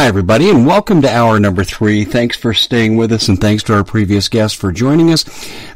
Hi, everybody, and welcome to hour number three. Thanks for staying with us, and thanks to our previous guests for joining us.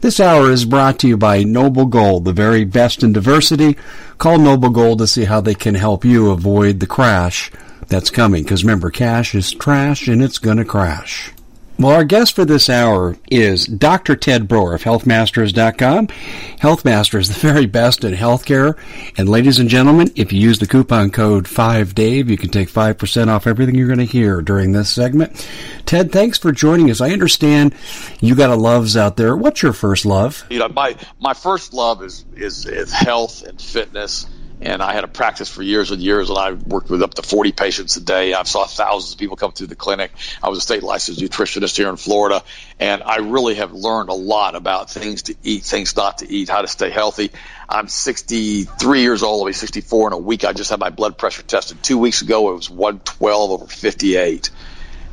This hour is brought to you by Noble Gold, the very best in diversity. Call Noble Gold to see how they can help you avoid the crash that's coming. Because remember, cash is trash, and it's going to crash. Well, our guest for this hour is Dr. Ted Broer of HealthMasters.com. HealthMasters is the very best in healthcare. And ladies and gentlemen, if you use the coupon code 5DAVE, you can take 5% off everything you're going to hear during this segment. Ted, thanks for joining us. I understand you got a loves out there. What's your first love? You know, my, my first love is, is, is health and fitness and I had a practice for years and years, and I worked with up to 40 patients a day. I saw thousands of people come through the clinic. I was a state licensed nutritionist here in Florida, and I really have learned a lot about things to eat, things not to eat, how to stay healthy. I'm 63 years old. I'll be 64 in a week. I just had my blood pressure tested two weeks ago. It was 112 over 58,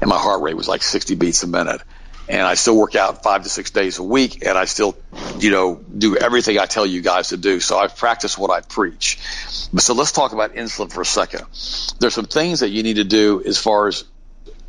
and my heart rate was like 60 beats a minute and I still work out five to six days a week, and I still, you know, do everything I tell you guys to do. So I practice what I preach. But so let's talk about insulin for a second. There's some things that you need to do as far as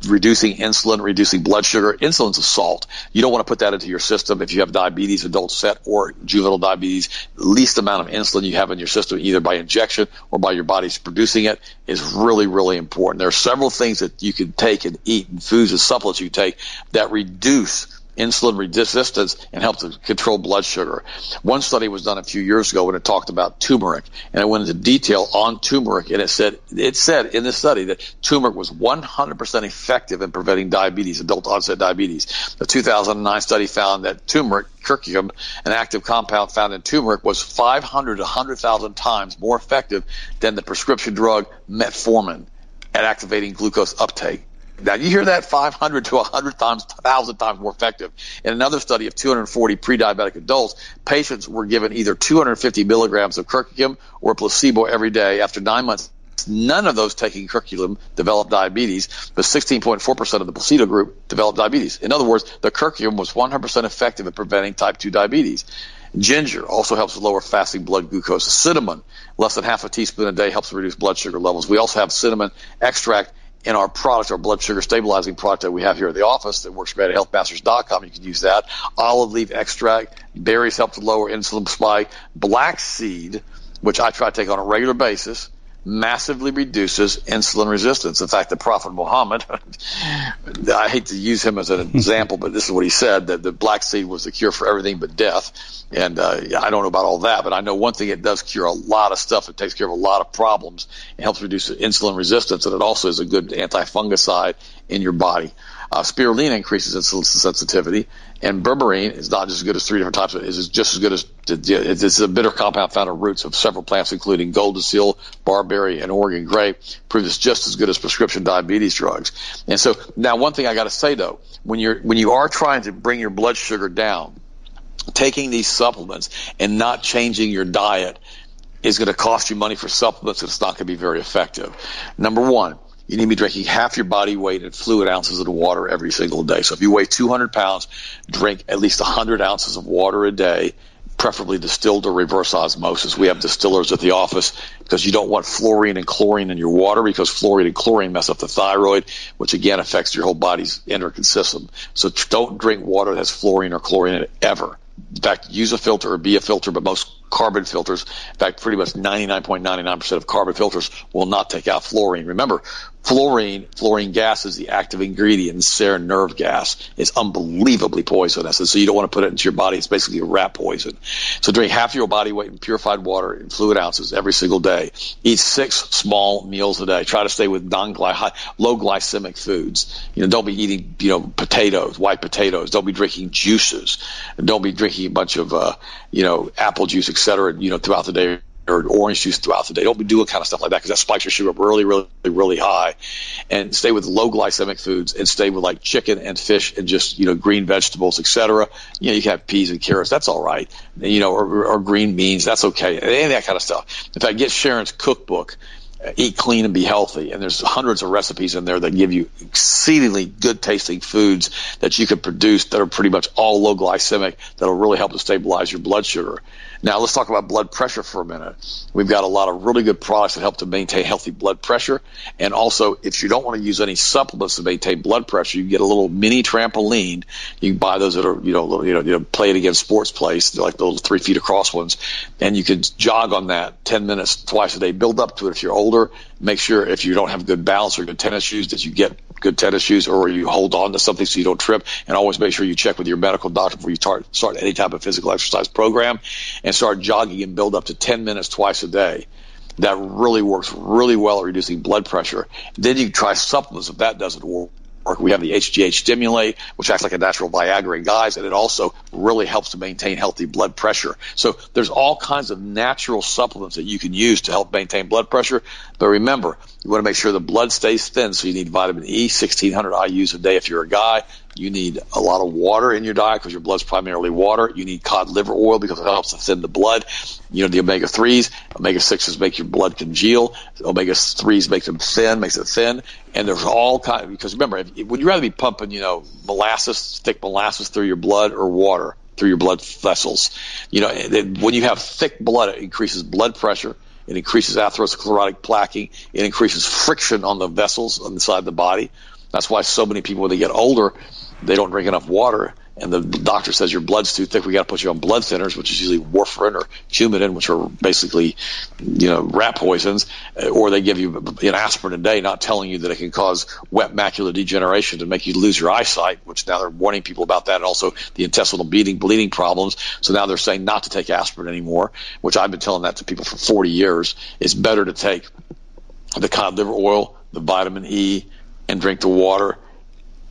reducing insulin, reducing blood sugar. Insulin's a salt. You don't want to put that into your system if you have diabetes, adult set, or juvenile diabetes. The least amount of insulin you have in your system, either by injection or by your body's producing it, is really, really important. There are several things that you can take and eat, and foods and supplements you take that reduce insulin resistance and help to control blood sugar. One study was done a few years ago when it talked about turmeric and it went into detail on turmeric and it said it said in the study that turmeric was 100% effective in preventing diabetes, adult onset diabetes. The 2009 study found that turmeric, curcumin, an active compound found in turmeric was 500 to 100,000 times more effective than the prescription drug metformin at activating glucose uptake. Now you hear that 500 to 100 times, 1,000 times more effective. In another study of 240 pre-diabetic adults, patients were given either 250 milligrams of curcumin or placebo every day. After nine months, none of those taking curcumin developed diabetes, but 16.4% of the placebo group developed diabetes. In other words, the curcumin was 100% effective in preventing type 2 diabetes. Ginger also helps lower fasting blood glucose. Cinnamon, less than half a teaspoon a day, helps reduce blood sugar levels. We also have cinnamon extract in our product, our blood sugar stabilizing product that we have here at the office that works great at healthmasters.com. You can use that. Olive leaf extract, berries help to lower insulin spike, black seed, which I try to take on a regular basis, massively reduces insulin resistance. In fact, the Prophet Muhammad, I hate to use him as an example, but this is what he said that the black seed was the cure for everything but death. And uh, I don't know about all that, but I know one thing it does cure a lot of stuff. It takes care of a lot of problems. It helps reduce insulin resistance, and it also is a good antifungicide in your body. Uh, spirulina increases insulin sensitivity, and berberine is not just as good as three different types, but is just as good as it's a bitter compound found in roots of several plants, including golden seal, barberry, and Oregon grape. Proves it's just as good as prescription diabetes drugs. And so now, one thing I got to say though, when you're when you are trying to bring your blood sugar down, taking these supplements and not changing your diet is going to cost you money for supplements and it's not going to be very effective. Number one, you need to be drinking half your body weight in fluid ounces of water every single day. So if you weigh 200 pounds, drink at least 100 ounces of water a day, preferably distilled or reverse osmosis. We have distillers at the office because you don't want fluorine and chlorine in your water because fluorine and chlorine mess up the thyroid, which again affects your whole body's endocrine system. So don't drink water that has fluorine or chlorine in it ever. In fact, use a filter or be a filter, but most carbon filters, in fact, pretty much 99.99% of carbon filters will not take out fluorine. Remember, fluorine, fluorine gas is the active ingredient in sarin nerve gas. It's unbelievably poisonous. And so you don't want to put it into your body. It's basically a rat poison. So drink half your body weight in purified water in fluid ounces every single day. Eat six small meals a day. Try to stay with non low glycemic foods. You know, don't be eating, you know, potatoes, white potatoes. Don't be drinking juices. and Don't be drinking a bunch of, uh, you know, apple juice, etc. You know, throughout the day or orange juice throughout the day. Don't be doing kind of stuff like that because that spikes your sugar up really, really, really high. And stay with low glycemic foods and stay with like chicken and fish and just you know green vegetables, etc. You know you can have peas and carrots. That's all right. You know or, or green beans. That's okay. Any of that kind of stuff. In fact, get Sharon's cookbook uh, eat clean and be healthy. And there's hundreds of recipes in there that give you exceedingly good tasting foods that you can produce that are pretty much all low glycemic that'll really help to stabilize your blood sugar. Now let's talk about blood pressure for a minute. We've got a lot of really good products that help to maintain healthy blood pressure. And also, if you don't want to use any supplements to maintain blood pressure, you get a little mini trampoline. You can buy those that are, you know, little, you know, you know, play it against sports place, like the little three feet across ones. And you can jog on that 10 minutes twice a day. Build up to it if you're older. Make sure if you don't have good balance or good tennis shoes that you get good tennis shoes or you hold on to something so you don't trip. And always make sure you check with your medical doctor before you start, start any type of physical exercise program and start jogging and build up to 10 minutes twice a day. That really works really well at reducing blood pressure. Then you try supplements if that doesn't work we have the HGH stimulate, which acts like a natural Viagra in guys, and it also really helps to maintain healthy blood pressure. So there's all kinds of natural supplements that you can use to help maintain blood pressure. But remember, you want to make sure the blood stays thin, so you need vitamin E, 1600 IUs a day if you're a guy. You need a lot of water in your diet because your blood's primarily water. You need cod liver oil because it helps to thin the blood. You know, the omega 3s, omega 6s make your blood congeal. Omega 3s make them thin, makes it thin. And there's all kind because remember, if, would you rather be pumping, you know, molasses, thick molasses through your blood or water through your blood vessels? You know, when you have thick blood, it increases blood pressure. It increases atherosclerotic plaquing. It increases friction on the vessels on the side of the body. That's why so many people, when they get older, they don't drink enough water, and the doctor says your blood's too thick. We got to put you on blood thinners, which is usually warfarin or Coumadin, which are basically, you know, rat poisons. Uh, or they give you an aspirin a day, not telling you that it can cause wet macular degeneration to make you lose your eyesight. Which now they're warning people about that, and also the intestinal bleeding, bleeding problems. So now they're saying not to take aspirin anymore. Which I've been telling that to people for 40 years. It's better to take the cod liver oil, the vitamin E, and drink the water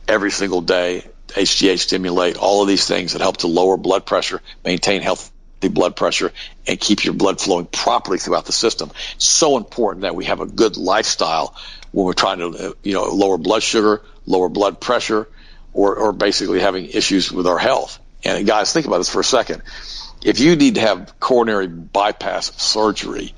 every single day. HGH stimulate, all of these things that help to lower blood pressure, maintain healthy blood pressure, and keep your blood flowing properly throughout the system. So important that we have a good lifestyle when we're trying to, uh, you know, lower blood sugar, lower blood pressure, or, or basically having issues with our health. And guys, think about this for a second. If you need to have coronary bypass surgery,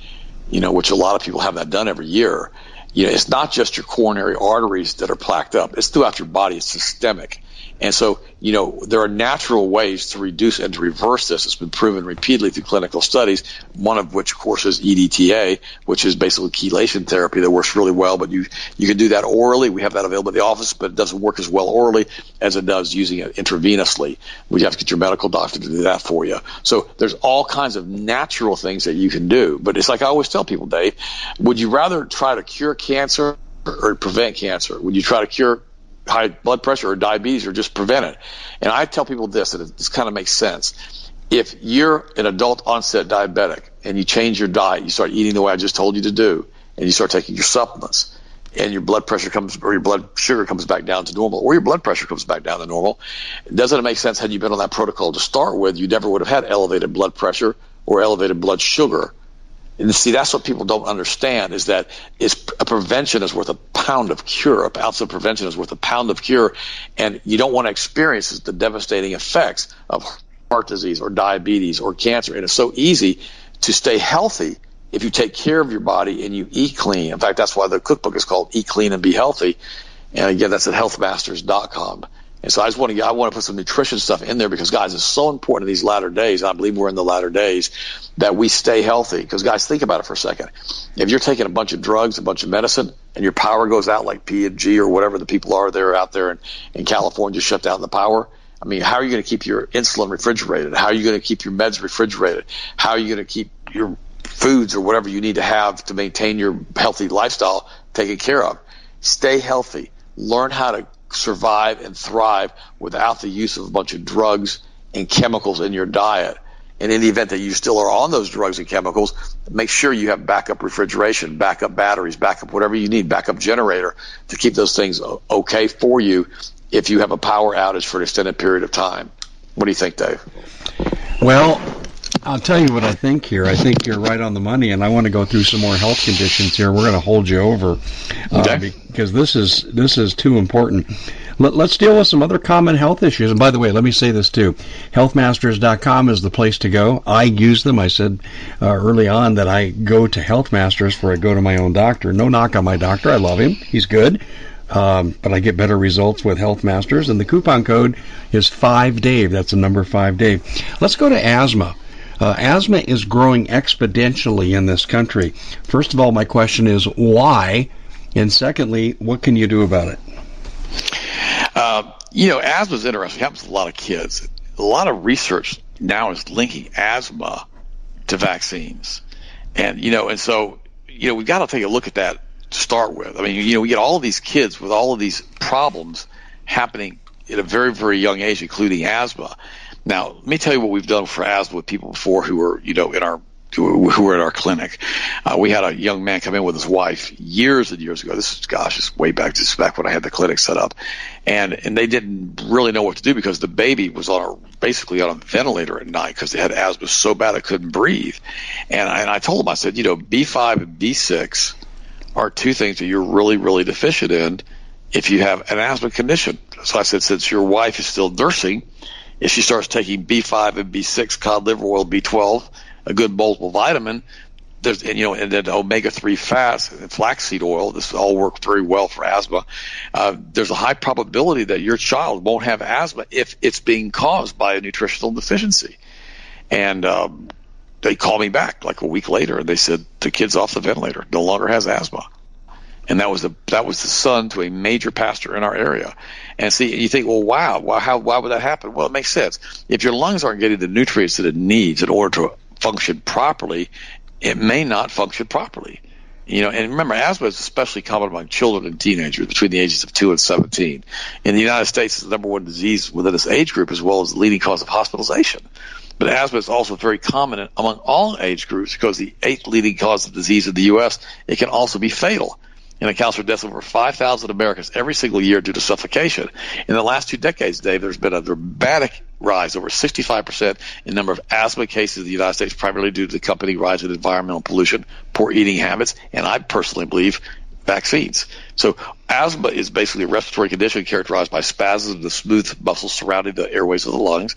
you know, which a lot of people have that done every year, you know, it's not just your coronary arteries that are plaqued up. It's throughout your body. It's systemic. And so you know, there are natural ways to reduce and to reverse this. It's been proven repeatedly through clinical studies, one of which, of course, is EDTA, which is basically chelation therapy that works really well. But you, you can do that orally. We have that available at the office, but it doesn't work as well orally as it does using it intravenously. We have to get your medical doctor to do that for you. So there's all kinds of natural things that you can do. But it's like I always tell people, Dave, would you rather try to cure cancer or prevent cancer? Would you try to cure high blood pressure or diabetes or just prevent it. And I tell people this, and it, this kind of makes sense. If you're an adult onset diabetic and you change your diet, you start eating the way I just told you to do, and you start taking your supplements, and your blood pressure comes or your blood sugar comes back down to normal, or your blood pressure comes back down to normal, doesn't it make sense had you been on that protocol to start with, you never would have had elevated blood pressure or elevated blood sugar and see, that's what people don't understand is that a prevention is worth a pound of cure. A ounce of prevention is worth a pound of cure. And you don't want to experience the devastating effects of heart disease or diabetes or cancer. And it's so easy to stay healthy if you take care of your body and you eat clean. In fact, that's why the cookbook is called Eat Clean and Be Healthy. And again, that's at healthmasters.com. And so I just want to I want to put some nutrition stuff in there because guys, it's so important in these latter days. I believe we're in the latter days that we stay healthy. Because guys, think about it for a second. If you're taking a bunch of drugs, a bunch of medicine, and your power goes out like P and G or whatever the people are there out there in, in California shut down the power. I mean, how are you going to keep your insulin refrigerated? How are you going to keep your meds refrigerated? How are you going to keep your foods or whatever you need to have to maintain your healthy lifestyle taken care of? Stay healthy. Learn how to survive and thrive without the use of a bunch of drugs and chemicals in your diet. And in the event that you still are on those drugs and chemicals, make sure you have backup refrigeration, backup batteries, backup whatever you need, backup generator to keep those things okay for you if you have a power outage for an extended period of time. What do you think, Dave? Well, I'll tell you what I think here. I think you're right on the money, and I want to go through some more health conditions here. We're going to hold you over uh, okay. because this is this is too important. Let, us deal with some other common health issues. And by the way, let me say this too: HealthMasters.com is the place to go. I use them. I said uh, early on that I go to HealthMasters before I go to my own doctor. No knock on my doctor. I love him. He's good. Um, but I get better results with Health Masters, and the coupon code is five Dave. That's the number five Dave. Let's go to asthma. Uh, asthma is growing exponentially in this country. First of all, my question is why? And secondly, what can you do about it? Uh, you know, asthma is interesting. It happens to a lot of kids. A lot of research now is linking asthma to vaccines. And, you know, and so, you know, we've got to take a look at that to start with. I mean, you know, we get all of these kids with all of these problems happening at a very, very young age, including asthma. Now, let me tell you what we've done for asthma with people before who were, you know, in our who were at our clinic. Uh, we had a young man come in with his wife years and years ago. This is, gosh, it's way back, just back when I had the clinic set up, and and they didn't really know what to do because the baby was on a basically on a ventilator at night because they had asthma so bad it couldn't breathe. And I, and I told him, I said, you know, B5 and B6 are two things that you're really, really deficient in if you have an asthma condition. So I said, since your wife is still nursing if she starts taking B5 and B6, cod liver oil, B12, a good multiple vitamin, there's and, you know, and then omega three fats and flaxseed oil. This all work very well for asthma. Uh, there's a high probability that your child won't have asthma if it's being caused by a nutritional deficiency. And um, they called me back like a week later, and they said the kid's off the ventilator, no longer has asthma and that was the that was the son to a major pastor in our area. And see, you think, well, wow, well, how why would that happen? Well, it makes sense. If your lungs aren't getting the nutrients that it needs in order to function properly, it may not function properly. You know, and remember, asthma is especially common among children and teenagers between the ages of two and seventeen. In the United States, it's the number one disease within this age group, as well as the leading cause of hospitalization. But asthma is also very common among all age groups because the eighth leading cause of disease in the U.S. It can also be fatal and accounts for deaths of over 5,000 Americans every single year due to suffocation. In the last two decades, Dave, there's been a dramatic rise, over 65% in number of asthma cases in the United States, primarily due to the company rise in environmental pollution, poor eating habits, and I personally believe vaccines. So asthma is basically a respiratory condition characterized by spasms of the smooth muscles surrounding the airways of the lungs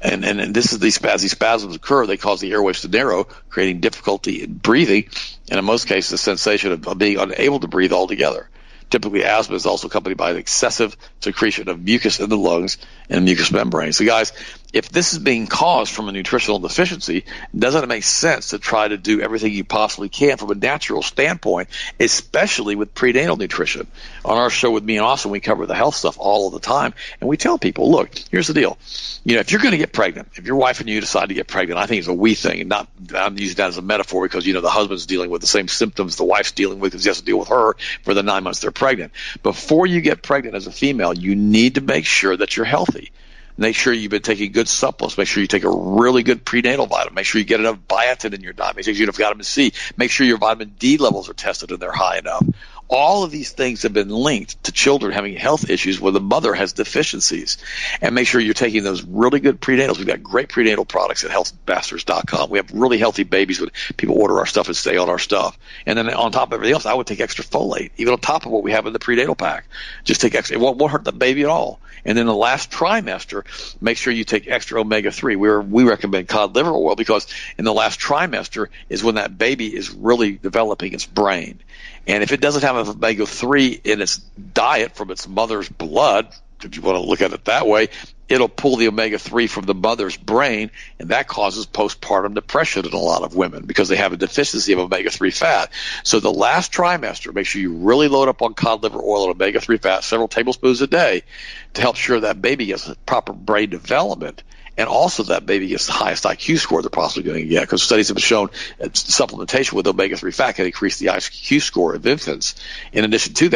and, and, and this is these, as these spasms occur, they cause the airways to narrow, creating difficulty in breathing, and in most cases, the sensation of, of being unable to breathe altogether. Typically, asthma is also accompanied by an excessive secretion of mucus in the lungs and mucous membranes. So, guys, if this is being caused from a nutritional deficiency, doesn't it make sense to try to do everything you possibly can from a natural standpoint, especially with prenatal nutrition? On our show with me and Austin, we cover the health stuff all of the time, and we tell people, look, here's the deal. You know, if you're going to get pregnant, if your wife and you decide to get pregnant, I think it's a we thing, not I'm using that as a metaphor because you know the husband's dealing with the same symptoms the wife's dealing with because he has to deal with her for the nine months they're pregnant. Before you get pregnant as a female, you need to make sure that you're healthy. Make sure you've been taking good supplements. Make sure you take a really good prenatal vitamin. Make sure you get enough biotin in your diet. Make sure you get enough vitamin C. Make sure your vitamin D levels are tested and they're high enough. All of these things have been linked to children having health issues where the mother has deficiencies. And make sure you're taking those really good prenatals. We've got great prenatal products at healthmasters.com. We have really healthy babies when people order our stuff and stay on our stuff. And then on top of everything else, I would take extra folate, even on top of what we have in the prenatal pack. Just take extra. It won't, won't hurt the baby at all. And then the last trimester, make sure you take extra omega 3. we we recommend cod liver oil because in the last trimester is when that baby is really developing its brain. And if it doesn't have omega 3 in its diet from its mother's blood, if you want to look at it that way, it'll pull the omega 3 from the mother's brain, and that causes postpartum depression in a lot of women because they have a deficiency of omega 3 fat. So, the last trimester, make sure you really load up on cod liver oil and omega 3 fat, several tablespoons a day, to help sure that baby gets proper brain development and also that baby gets the highest IQ score they're possibly going to get because studies have shown supplementation with omega-3 fat can increase the IQ score of infants. In addition to that,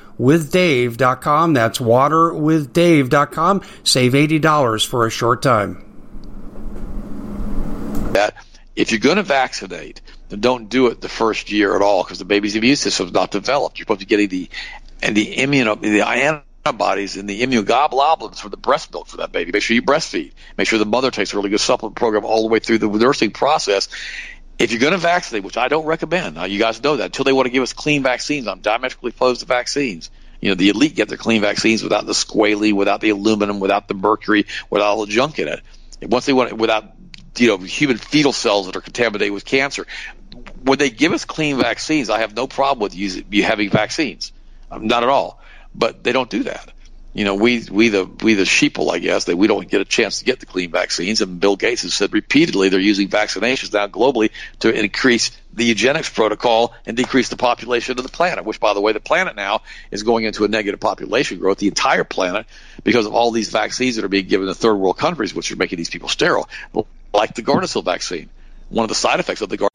waterwithdave.com. That's waterwithdave.com. Save $80 for a short time. That if you're going to vaccinate, then don't do it the first year at all because the baby's immune system is not developed. You're supposed to be getting the and the immune the antibodies and the immunoglobulins for the breast milk for that baby. Make sure you breastfeed. Make sure the mother takes a really good supplement program all the way through the nursing process if you're going to vaccinate, which I don't recommend, you guys know that until they want to give us clean vaccines, I'm diametrically opposed to vaccines. You know, the elite get their clean vaccines without the squalene, without the aluminum, without the mercury, without all the junk in it. Once they want it, without you know human fetal cells that are contaminated with cancer. When they give us clean vaccines, I have no problem with using having vaccines, not at all. But they don't do that. You know, we we the we the sheeple, I guess, that we don't get a chance to get the clean vaccines. And Bill Gates has said repeatedly they're using vaccinations now globally to increase the eugenics protocol and decrease the population of the planet. Which, by the way, the planet now is going into a negative population growth. The entire planet because of all these vaccines that are being given to third world countries, which are making these people sterile, like the Gardasil vaccine. One of the side effects of the Gardasil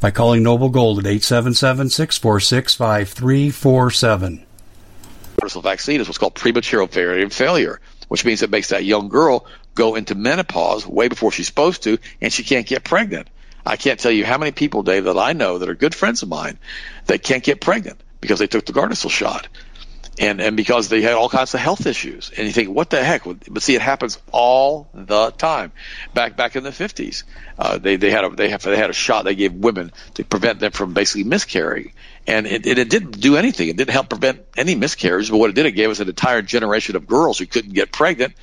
by calling Noble Gold at 877-646-5347. Universal vaccine is what's called premature ovarian failure, which means it makes that young girl go into menopause way before she's supposed to, and she can't get pregnant. I can't tell you how many people, Dave, that I know that are good friends of mine that can't get pregnant because they took the Gardasil shot and and because they had all kinds of health issues. And you think, what the heck? But see, it happens all the time. Back back in the fifties, uh, they they had a they have they had a shot they gave women to prevent them from basically miscarrying, and it, it, it didn't do anything. It didn't help prevent any miscarriages. But what it did, it gave us an entire generation of girls who couldn't get pregnant,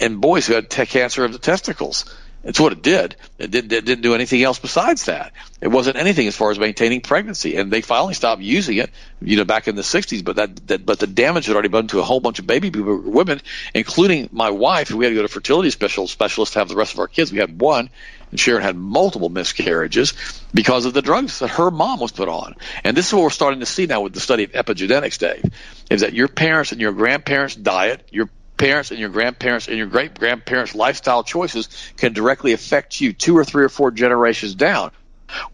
and boys who had cancer of the testicles. It's what it did. It, did, it didn't do anything else besides that. It wasn't anything as far as maintaining pregnancy, and they finally stopped using it, you know, back in the '60s. But that, that but the damage had already done to a whole bunch of baby women, including my wife, who we had to go to fertility special specialist to have the rest of our kids. We had one, and Sharon had multiple miscarriages because of the drugs that her mom was put on. And this is what we're starting to see now with the study of epigenetics, Dave, is that your parents and your grandparents' diet, your parents and your grandparents and your great grandparents' lifestyle choices can directly affect you two or three or four generations down.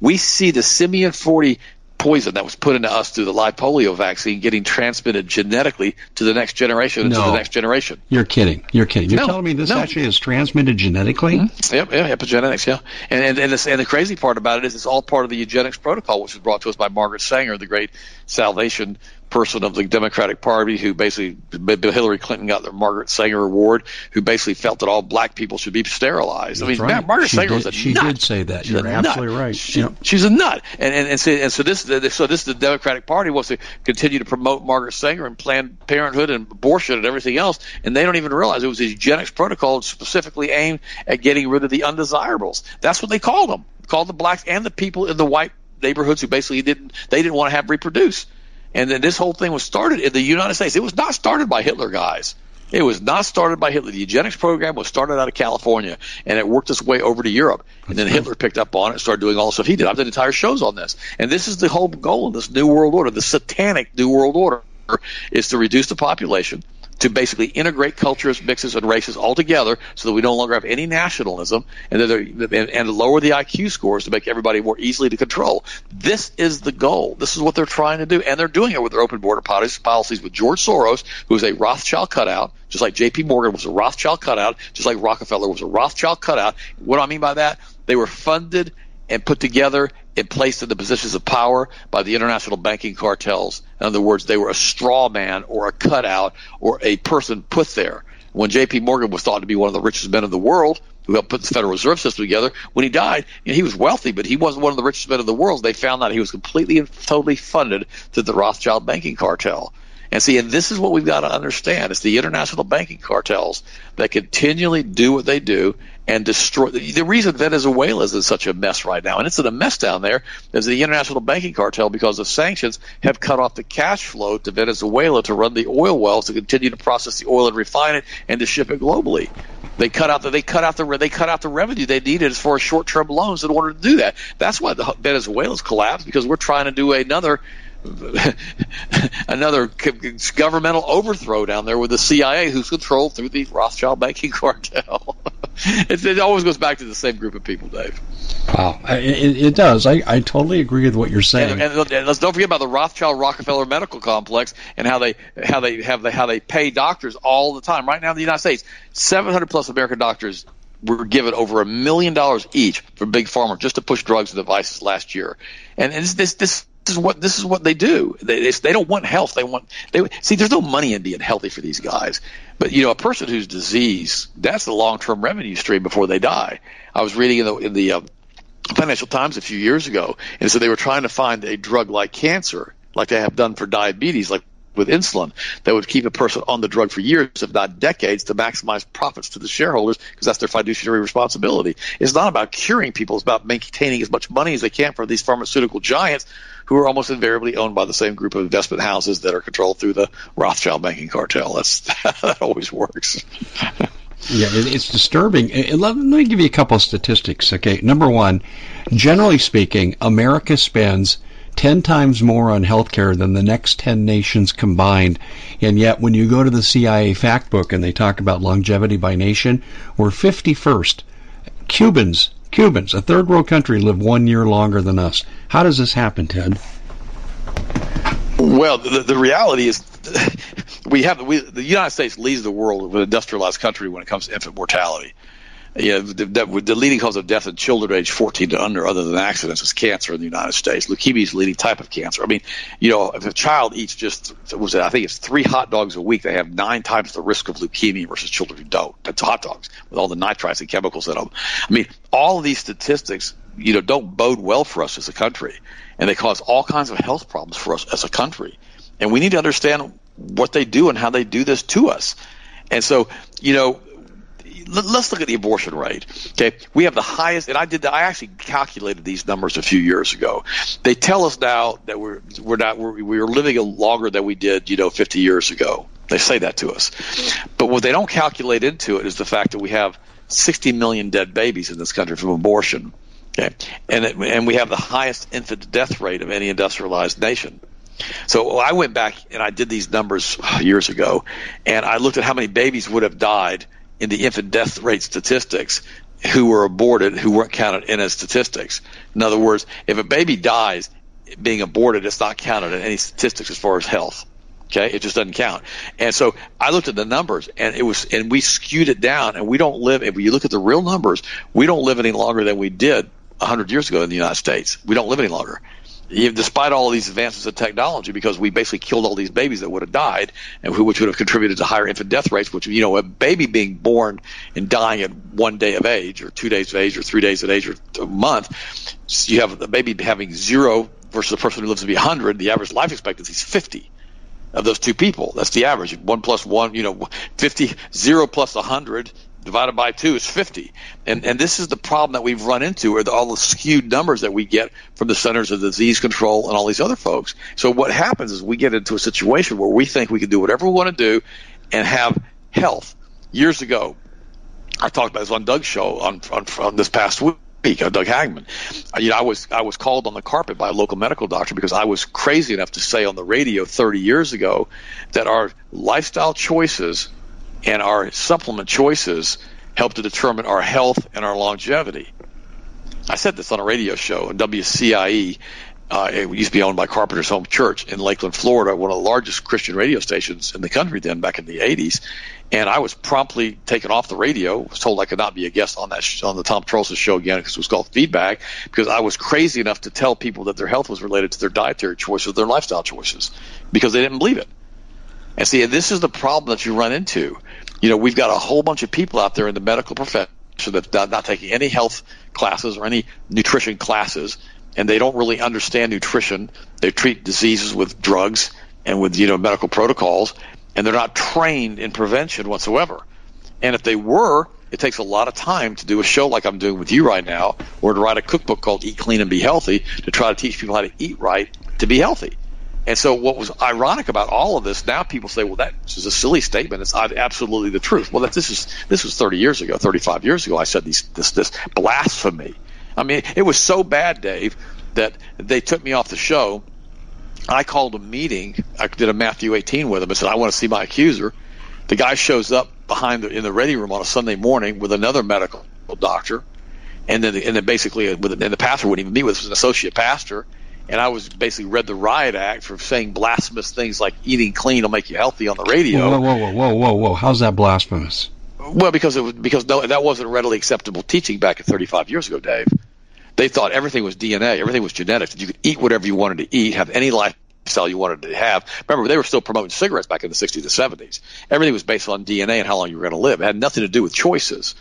We see the simian 40 poison that was put into us through the live polio vaccine getting transmitted genetically to the next generation and no. to the next generation. You're kidding. You're kidding. You're no, telling me this no. actually is transmitted genetically? Mm-hmm. Yep, yeah, epigenetics, yeah. And and and, this, and, the crazy part about it is it's all part of the eugenics protocol, which was brought to us by Margaret Sanger, the great salvation person of the Democratic Party who basically Hillary Clinton got the Margaret Sanger Award, who basically felt that all black people should be sterilized. That's I mean, right. Margaret she Sanger did, was a she nut. did say that. She's You're absolutely nut. right. She, She's a nut, and and and so, and so this so this the Democratic Party wants to continue to promote Margaret Sanger and Planned Parenthood and abortion and everything else, and they don't even realize it was a eugenics protocol specifically aimed at getting rid of the undesirables. That's what they called them. Called the blacks and the people in the white neighborhoods who basically didn't they didn't want to have reproduce. And then this whole thing was started in the United States. It was not started by Hitler, guys. It was not started by Hitler. The eugenics program was started out of California, and it worked its way over to Europe. And then Hitler picked up on it and started doing all the stuff he did. I've done entire shows on this. And this is the whole goal of this new world order, the satanic new world order, is to reduce the population – to basically integrate cultures, mixes, and races all together so that we no longer have any nationalism and, and, and lower the IQ scores to make everybody more easily to control. This is the goal. This is what they're trying to do. And they're doing it with their open border policies with George Soros, who is a Rothschild cutout, just like JP Morgan was a Rothschild cutout, just like Rockefeller was a Rothschild cutout. What do I mean by that? They were funded and put together and placed in the positions of power by the international banking cartels. In other words, they were a straw man or a cutout or a person put there. When J.P. Morgan was thought to be one of the richest men in the world, who helped put the Federal Reserve System together, when he died, you know, he was wealthy, but he wasn't one of the richest men in the world. They found out he was completely and totally funded through the Rothschild banking cartel. And see, and this is what we've got to understand. It's the international banking cartels that continually do what they do and destroy. The reason Venezuela is in such a mess right now, and it's in a mess down there, is the international banking cartel, because of sanctions, have cut off the cash flow to Venezuela to run the oil wells, to continue to process the oil and refine it, and to ship it globally. They cut out the they cut out the they cut out the revenue they needed as far as short term loans in order to do that. That's why the Venezuela's collapsed because we're trying to do another another governmental overthrow down there with the CIA, who's controlled through the Rothschild banking cartel. it, it, always goes back to the same group of people, Dave. Wow, it, it does. I, I totally agree with what you're saying. And, and, and, let's don't forget about the Rothschild Rockefeller medical complex and how they how they have the, how they pay doctors all the time. Right now in the United States, 700 plus American doctors were given over a million dollars each for big pharma just to push drugs and devices last year. And, and this, this this is what this is what they do. They, they don't want health. They want they see. There's no money in being healthy for these guys. But you know, a person who's diseased, that's the long term revenue stream before they die. I was reading in the in the uh, Financial Times a few years ago, and so they were trying to find a drug like cancer, like they have done for diabetes, like with insulin that would keep a person on the drug for years, if not decades, to maximize profits to the shareholders because that's their fiduciary responsibility. It's not about curing people; it's about maintaining as much money as they can for these pharmaceutical giants who are almost invariably owned by the same group of investment houses that are controlled through the Rothschild banking cartel. That's that always works. Yeah, it's disturbing. Uh, uh, let, me give you a couple of statistics. Okay, number one, generally speaking, America spends 10 times more on healthcare than the next 10 nations combined. And yet, when you go to the CIA fact book and they talk about longevity by nation, we're 51st. Cubans, Cubans, a third world country, live one year longer than us. How does this happen, Ted? Well, the, the reality is we have we, the United States leads the world with an industrialized country when it comes to infant mortality you know, the, the, leading cause of death in children age 14 to under, other than accidents, is cancer in the United States. Leukemia is the leading type of cancer. I mean, you know, if a child eats just, was it, I think it's three hot dogs a week, they have nine times the risk of leukemia versus children who don't. That's hot dogs with all the nitrites and chemicals in them. I mean, all of these statistics, you know, don't bode well for us as a country, and they cause all kinds of health problems for us as a country. And we need to understand what they do and how they do this to us. And so, you know, let's look at the abortion rate. Okay, we have the highest, and I did. I actually calculated these numbers a few years ago. They tell us now that we're we're not we're, we're living longer than we did, you know, 50 years ago. They say that to us, but what they don't calculate into it is the fact that we have 60 million dead babies in this country from abortion. Okay, and it, and we have the highest infant death rate of any industrialized nation. So I went back and I did these numbers years ago, and I looked at how many babies would have died in the infant death rate statistics who were aborted who weren't counted in as statistics. In other words, if a baby dies being aborted, it's not counted in any statistics as far as health. Okay, it just doesn't count. And so I looked at the numbers, and it was, and we skewed it down. And we don't live. If you look at the real numbers, we don't live any longer than we did 100 years ago in the United States. We don't live any longer despite all these advances in technology, because we basically killed all these babies that would have died, and which would have contributed to higher infant death rates. Which you know, a baby being born and dying at one day of age, or two days of age, or three days of age, or a month, you have a baby having zero versus a person who lives to be 100. The average life expectancy is 50 of those two people. That's the average. One plus one, you know, 50, zero plus 100 divided by two is 50. And, and this is the problem that we've run into are the, all the skewed numbers that we get from the Centers of Disease Control and all these other folks. So what happens is we get into a situation where we think we can do whatever we want to do and have health. Years ago, I talked about this on Doug's show on, on, on this past week. Uh, Doug Hagmann. Uh, you know, I was I was called on the carpet by a local medical doctor because I was crazy enough to say on the radio 30 years ago that our lifestyle choices and our supplement choices help to determine our health and our longevity. I said this on a radio show on WCIE. Uh, it used to be owned by Carpenter's Home Church in Lakeland, Florida, one of the largest Christian radio stations in the country then, back in the 80s. And I was promptly taken off the radio. Was told I could not be a guest on that sh- on the Tom Troelsen show again because it was called Feedback because I was crazy enough to tell people that their health was related to their dietary choices, their lifestyle choices, because they didn't believe it. And see, this is the problem that you run into. You know, we've got a whole bunch of people out there in the medical profession that's not, not taking any health classes or any nutrition classes, and they don't really understand nutrition. They treat diseases with drugs and with you know medical protocols, and they're not trained in prevention whatsoever. And if they were, it takes a lot of time to do a show like I'm doing with you right now, or to write a cookbook called Eat Clean and Be Healthy to try to teach people how to eat right to be healthy. And so, what was ironic about all of this? Now people say, "Well, that is a silly statement. It's absolutely the truth." Well, that this is this was 30 years ago, 35 years ago. I said these, this this blasphemy. I mean, it was so bad, Dave, that they took me off the show. I called a meeting. I did a Matthew 18 with him. I said, "I want to see my accuser." The guy shows up behind the, in the ready room on a Sunday morning with another medical doctor, and then and then basically, with, and the pastor wouldn't even meet with us, an associate pastor and I was basically read the riot act for saying blasphemous things like eating clean will make you healthy on the radio. Whoa, whoa, whoa, whoa, whoa, whoa! How's that blasphemous? Well, because it was because no, that wasn't readily acceptable teaching back at 35 years ago, Dave. They thought everything was DNA, everything was genetics. You could eat whatever you wanted to eat, have any lifestyle you wanted to have. Remember, they were still promoting cigarettes back in the 60s and 70s. Everything was based on DNA and how long you were going to live. It had nothing to do with choices.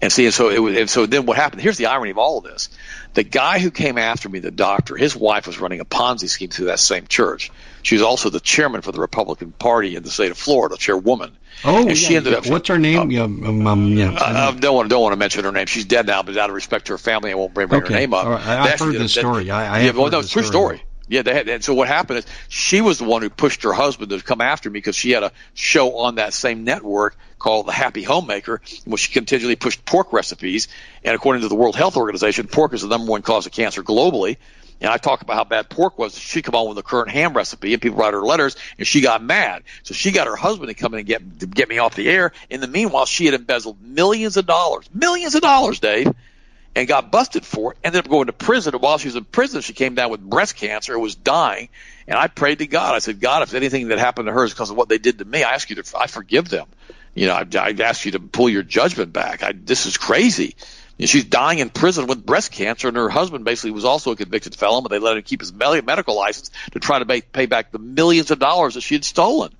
And see, and so it was, and so then what happened? Here's the irony of all of this: the guy who came after me, the doctor, his wife was running a Ponzi scheme through that same church. She was also the chairman for the Republican Party in the state of Florida, chairwoman. Oh, and yeah, she ended yeah. up. What's her name? Uh, yeah, um, um, yeah. I, I, don't want to don't want to mention her name. She's dead now, but out of respect to her family, I won't bring, bring okay. her name up. Right. I, have heard this story. I, I yeah, well, no, true story. Yeah, they had, and so what happened is she was the one who pushed her husband to come after me because she had a show on that same network called The Happy Homemaker, in which she continually pushed pork recipes. And according to the World Health Organization, pork is the number one cause of cancer globally. And I talk about how bad pork was. She come on with the current ham recipe, and people write her letters, and she got mad. So she got her husband to come in and get get me off the air. In the meanwhile, she had embezzled millions of dollars, millions of dollars, Dave, and got busted for it. Ended up going to prison. And while she was in prison, she came down with breast cancer and was dying. And I prayed to God. I said, God, if anything that happened to her is because of what they did to me, I ask you to, I forgive them. You know, I, I ask you to pull your judgment back. I, this is crazy. You she's dying in prison with breast cancer, and her husband basically was also a convicted felon, but they let him keep his medical license to try to pay, pay back the millions of dollars that she had stolen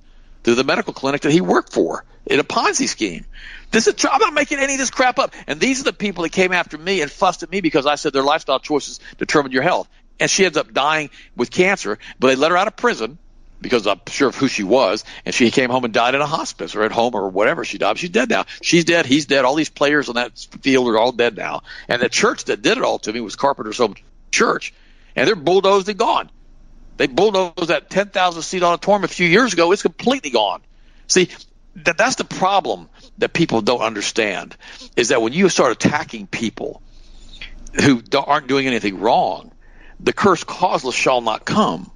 through the medical clinic that he worked for in a Ponzi scheme. This is I'm not making any of this crap up. And these are the people that came after me and fussed at me because I said their lifestyle choices determine your health. And she ends up dying with cancer, but they let her out of prison because I'm sure of who she was, and she came home and died in a hospice or at home or whatever she died. She's dead now. She's dead. He's dead. All these players on that field are all dead now. And the church that did it all to me was Carpenter's Home Church, and they're bulldozed and gone. They bulldozed that 10,000 seat auditorium a few years ago. It's completely gone. See, that that's the problem that people don't understand is that when you start attacking people who aren't doing anything wrong, the curse causeless shall not come.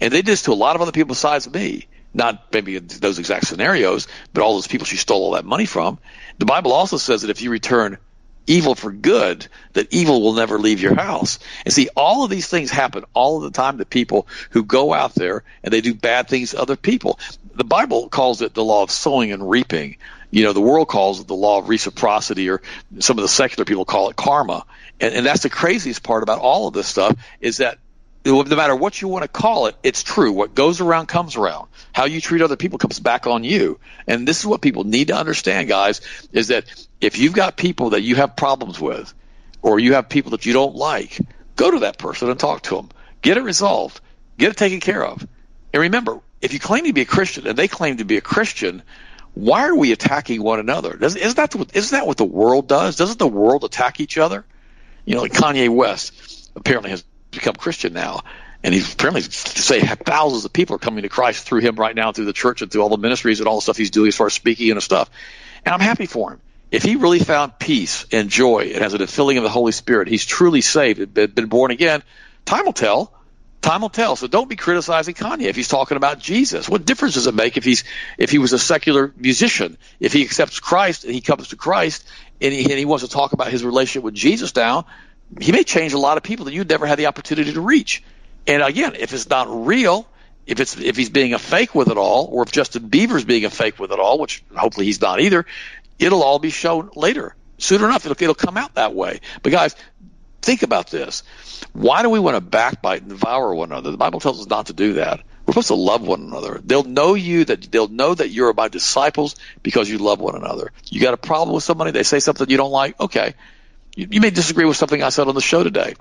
And they did this to a lot of other people besides me. Not maybe those exact scenarios, but all those people she stole all that money from. The Bible also says that if you return evil for good, that evil will never leave your house. And see, all of these things happen all of the time to people who go out there and they do bad things to other people. The Bible calls it the law of sowing and reaping. You know, the world calls it the law of reciprocity, or some of the secular people call it karma. And, and that's the craziest part about all of this stuff is that no matter what you want to call it, it's true. What goes around comes around. How you treat other people comes back on you. And this is what people need to understand, guys, is that if you've got people that you have problems with, or you have people that you don't like, go to that person and talk to them. Get it resolved. Get it taken care of. And remember, if you claim to be a Christian and they claim to be a Christian, why are we attacking one another? Does, isn't, that what, isn't that what the world does? Doesn't the world attack each other? You know, like Kanye West apparently has become Christian now. And he's apparently say thousands of people are coming to Christ through him right now, through the church and through all the ministries and all the stuff he's doing as far as speaking and stuff. And I'm happy for him. If he really found peace and joy and has a filling of the Holy Spirit, he's truly saved, been born again. Time will tell. Time will tell. So don't be criticizing Kanye if he's talking about Jesus. What difference does it make if he's if he was a secular musician? If he accepts Christ and he comes to Christ and he, and he wants to talk about his relationship with Jesus now, he may change a lot of people that you never had the opportunity to reach. And again, if it's not real, if it's if he's being a fake with it all, or if Justin Bieber's being a fake with it all, which hopefully he's not either, it'll all be shown later. Sooner enough, it'll, it'll come out that way. But guys, think about this. Why do we want to backbite and devour one another? The Bible tells us not to do that. We're supposed to love one another. They'll know you that they'll know that you're my disciples because you love one another. You got a problem with somebody, they say something you don't like, okay. You, you may disagree with something I said on the show today.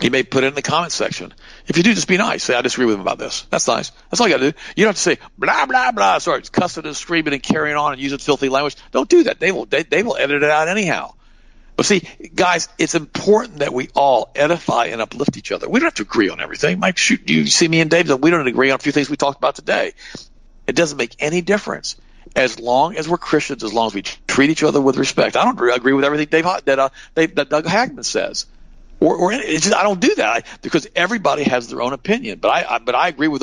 You may put it in the comment section. If you do, just be nice. Say, I disagree with him about this. That's nice. That's all you got to do. You don't have to say, blah, blah, blah. Sorry, cussing and screaming and carrying on and using filthy language. Don't do that. They will, they, they will edit it out anyhow. But see, guys, it's important that we all edify and uplift each other. We don't have to agree on everything. Mike, shoot, you see me and Dave, we don't agree on a few things we talked about today. It doesn't make any difference as long as we're Christians, as long as we treat each other with respect. I don't agree with everything Dave, that, uh, Dave, that Doug Hagmann says. Or, or just, I don't do that because everybody has their own opinion. But I, I but I agree with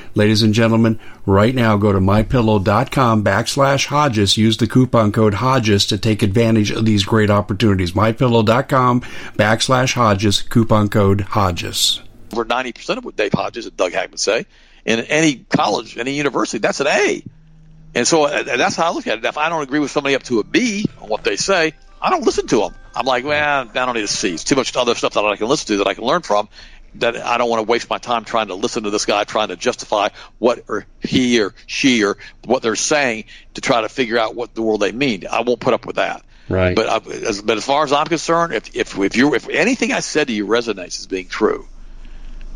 Ladies and gentlemen, right now go to mypillow.com backslash Hodges. Use the coupon code Hodges to take advantage of these great opportunities. Mypillow.com backslash Hodges, coupon code Hodges. Over 90% of what Dave Hodges and Doug Hagmann say in any college, any university, that's an A. And so uh, that's how I look at it. If I don't agree with somebody up to a B on what they say, I don't listen to them. I'm like, well, I don't need to see. It's too much other stuff that I can listen to that I can learn from. That I don't want to waste my time trying to listen to this guy trying to justify what or he or she or what they're saying to try to figure out what the world they mean. I won't put up with that. Right. But I, as, but as far as I'm concerned, if if if you if anything I said to you resonates as being true,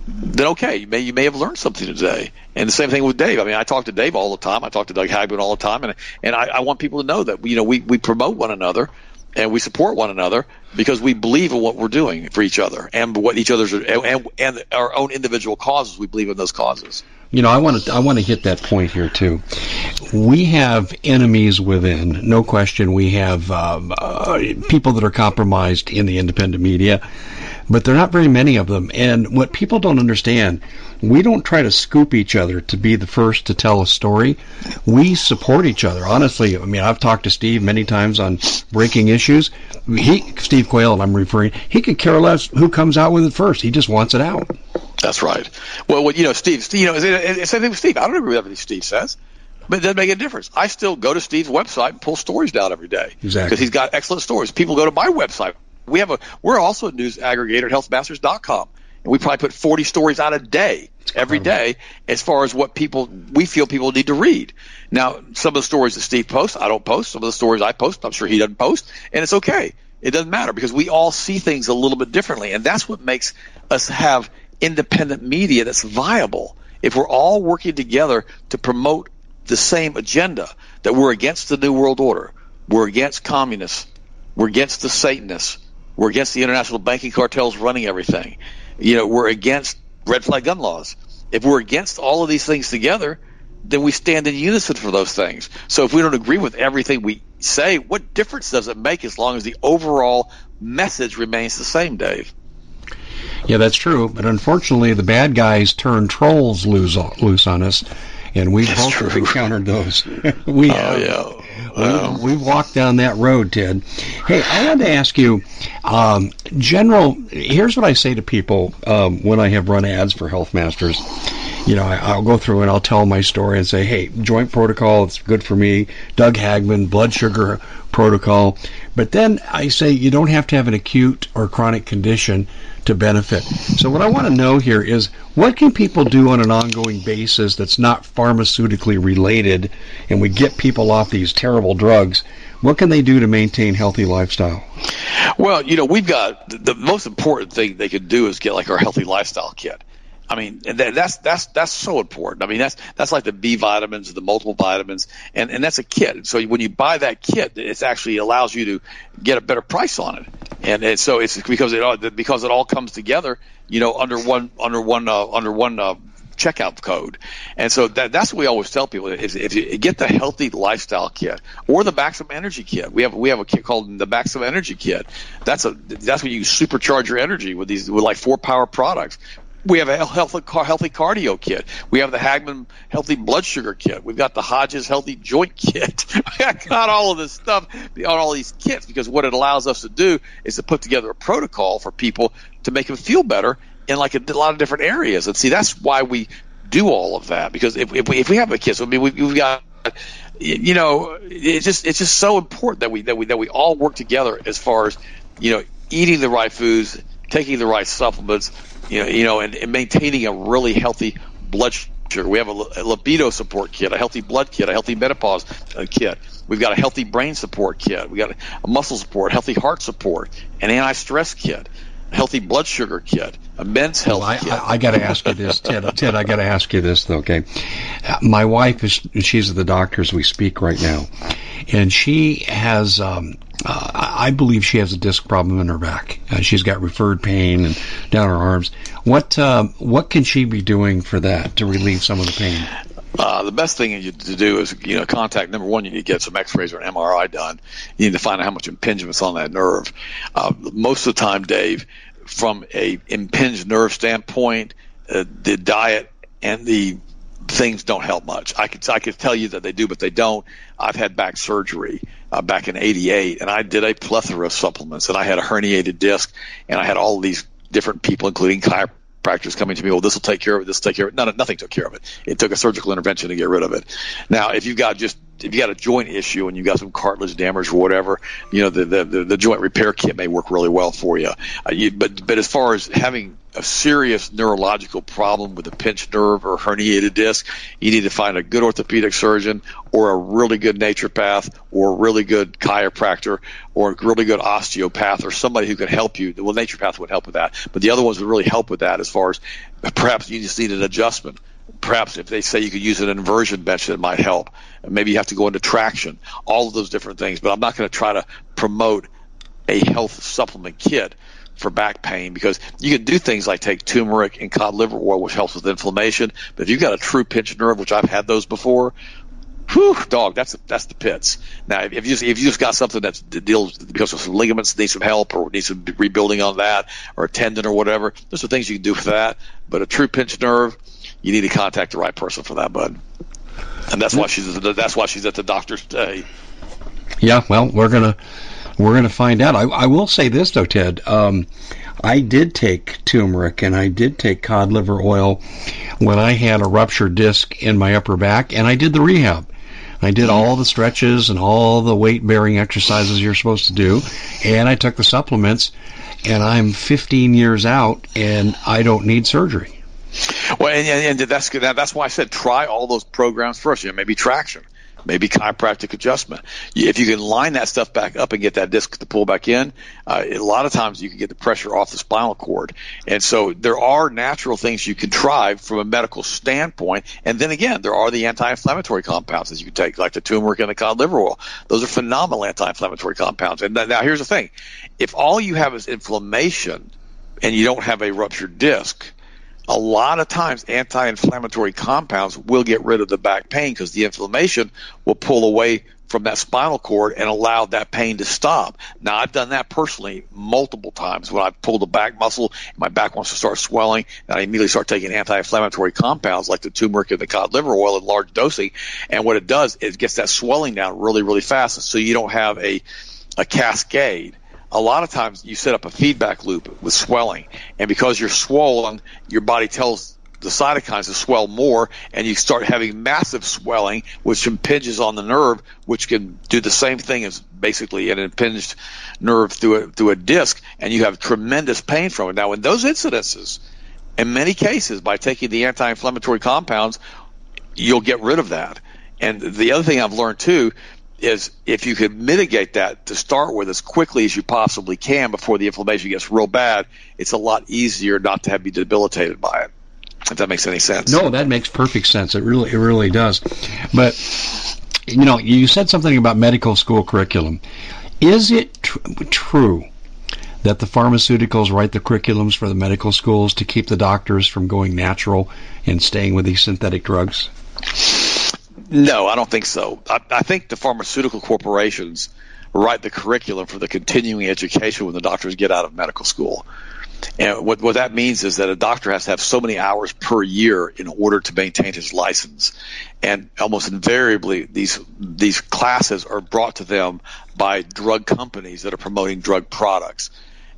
then okay, you may you may have learned something today. And the same thing with Dave. I mean, I talk to Dave all the time. I talk to Doug Hagmann all the time, and and I, I want people to know that you know we we promote one another and we support one another because we believe in what we're doing for each other and what each other's and, and our own individual causes. We believe in those causes. You know, I want to I want to hit that point here too. We have enemies within, no question. We have um, uh, people that are compromised in the independent media, but there are not very many of them. And what people don't understand, we don't try to scoop each other to be the first to tell a story. We support each other. Honestly, I mean, I've talked to Steve many times on breaking issues. He, Steve Quayle, and I'm referring, he could care less who comes out with it first. He just wants it out. That's right. Well, well you know, Steve, Steve you know, it's same thing with Steve. I don't agree with everything Steve says. But it doesn't make a difference. I still go to Steve's website and pull stories down every day. Exactly. Because he's got excellent stories. People go to my website. We have a we're also a news aggregator at healthmasters.com. And we probably put 40 stories out a day every day as far as what people we feel people need to read. Now, some of the stories that Steve posts, I don't post. Some of the stories I post, I'm sure he doesn't post, and it's okay. It doesn't matter because we all see things a little bit differently, and that's what makes us have independent media that's viable. If we're all working together to promote the same agenda that we're against the new world order, we're against communists, we're against the Satanists, we're against the international banking cartels running everything. You know, we're against red flag gun laws. If we're against all of these things together, then we stand in unison for those things. So if we don't agree with everything we say, what difference does it make as long as the overall message remains the same, Dave? Yeah, that's true. But unfortunately, the bad guys turn trolls loose, loose on us, and we've also encountered those. we Oh have. yeah. We- Well, We've walked down that road, Ted. Hey, I wanted to ask you, um, general. Here's what I say to people um, when I have run ads for Health Masters. You know, I, I'll go through and I'll tell my story and say, "Hey, joint protocol, it's good for me." Doug Hagmann, blood sugar protocol. But then I say you don't have to have an acute or chronic condition to benefit. So what I want to know here is what can people do on an ongoing basis that's not pharmaceutically related and we get people off these terrible drugs? What can they do to maintain healthy lifestyle? well, you know, we've got the, most important thing they could do is get like our healthy lifestyle kit. I mean, that's that's that's so important. I mean, that's that's like the B vitamins, the multiple vitamins, and and that's a kit. So when you buy that kit, it actually allows you to get a better price on it. And, and so it's because it all because it all comes together, you know, under one under one uh, under one uh, checkout code. And so that, that's what we always tell people is if you get the healthy lifestyle kit or the Maximum Energy kit. We have we have a kit called the Maximum Energy kit. That's a that's when you supercharge your energy with these with like four power products. We have a healthy, healthy cardio kit. We have the Hagmann healthy blood sugar kit. We've got the Hodges healthy joint kit. I've got all of this stuff on all these kits because what it allows us to do is to put together a protocol for people to make them feel better in like a, a lot of different areas. And see, that's why we do all of that because if, if, we, if we have a kit, so I mean, we, we've got you know, it's just it's just so important that we that we that we all work together as far as you know eating the right foods, taking the right supplements, you know, you know, and, and maintaining a really healthy blood sugar. We have a, libido support kit, a healthy blood kit, a healthy menopause uh, kit. We've got a healthy brain support kit. We got a, muscle support, healthy heart support, an anti-stress kit, healthy blood sugar kit, a men's health Well, I, kit. I, I got to ask you this, Ted. Ted, I got to ask you this, though. Okay, Uh, my wife is she's at the doctor as we speak right now, and she has. Um, uh, I believe she has a disc problem in her back. Uh, she's got referred pain and down her arms. What um, what can she be doing for that to relieve some of the pain? Uh, the best thing you, to do is, you know, contact number one. You need to get some X-rays or an MRI done. You need to find out how much impingement's on that nerve. Uh, most of the time, Dave, from a impinged nerve standpoint, uh, the diet and the things don't help much. I could I could tell you that they do, but they don't. I've had back surgery uh, back in '88, and I did a plethora of supplements, and I had a herniated disc, and I had all these different people, including chiropractors, coming to me. Well, this will take care of it. This will take care of it. None, nothing took care of it. It took a surgical intervention to get rid of it. Now, if you've got just if you got a joint issue and you got some cartilage damage or whatever, you know the the, the, joint repair kit may work really well for you. Uh, you. But but as far as having a serious neurological problem with a pinched nerve or herniated disc, you need to find a good orthopedic surgeon or a really good naturopath or a really good chiropractor or a really good osteopath or somebody who can help you. Well, naturopath would help with that, but the other ones would really help with that as far as perhaps you just need an adjustment perhaps if they say you could use an inversion bench that might help maybe you have to go into traction all of those different things but i'm not going to try to promote a health supplement kit for back pain because you can do things like take turmeric and cod liver oil which helps with inflammation but if you've got a true pinched nerve which i've had those before whew, dog, that's that's the pits. Now, if you if you just got something that deals because of some ligaments need some help or needs some rebuilding on that or a tendon or whatever, there's some things you can do for that. But a true pinched nerve, you need to contact the right person for that, bud. And that's why she's that's why she's at the doctor's today. Yeah, well, we're gonna we're gonna find out. I, I will say this though, Ted. Um, I did take turmeric and I did take cod liver oil when I had a ruptured disc in my upper back, and I did the rehab. I did all the stretches and all the weight bearing exercises you're supposed to do, and I took the supplements, and I'm 15 years out, and I don't need surgery. Well, and, and that's that's why I said try all those programs first. You know, maybe traction, maybe chiropractic adjustment. If you can line that stuff back up and get that disc to pull back in, uh, a lot of times you can get the pressure off the spinal cord. And so there are natural things you can try from a medical standpoint. And then again, there are the anti-inflammatory compounds that you can take, like the turmeric and the cod liver oil. Those are phenomenal anti-inflammatory compounds. And now here's the thing: if all you have is inflammation and you don't have a ruptured disc, a lot of times anti-inflammatory compounds will get rid of the back pain because the inflammation will pull away from that spinal cord and allow that pain to stop. Now I've done that personally multiple times. When I've pulled the back muscle and my back wants to start swelling and I immediately start taking anti-inflammatory compounds like the turmeric and the cod liver oil in large dosing. And what it does is it gets that swelling down really really fast so you don't have a a cascade a lot of times you set up a feedback loop with swelling, and because you're swollen, your body tells the cytokines to swell more, and you start having massive swelling, which impinges on the nerve, which can do the same thing as basically an impinged nerve through a through a disc, and you have tremendous pain from it. Now, in those incidences, in many cases, by taking the anti-inflammatory compounds, you'll get rid of that. And the other thing I've learned too is if you can mitigate that to start with as quickly as you possibly can before the inflammation gets real bad, it's a lot easier not to have be debilitated by it. If that makes any sense. No, that makes perfect sense. It really, it really does. But you know, you said something about medical school curriculum. Is it tr- true that the pharmaceuticals write the curriculums for the medical schools to keep the doctors from going natural and staying with these synthetic drugs? No, I don't think so. I, I think the pharmaceutical corporations write the curriculum for the continuing education when the doctors get out of medical school. And what, what that means is that a doctor has to have so many hours per year in order to maintain his license. And almost invariably, these, these classes are brought to them by drug companies that are promoting drug products.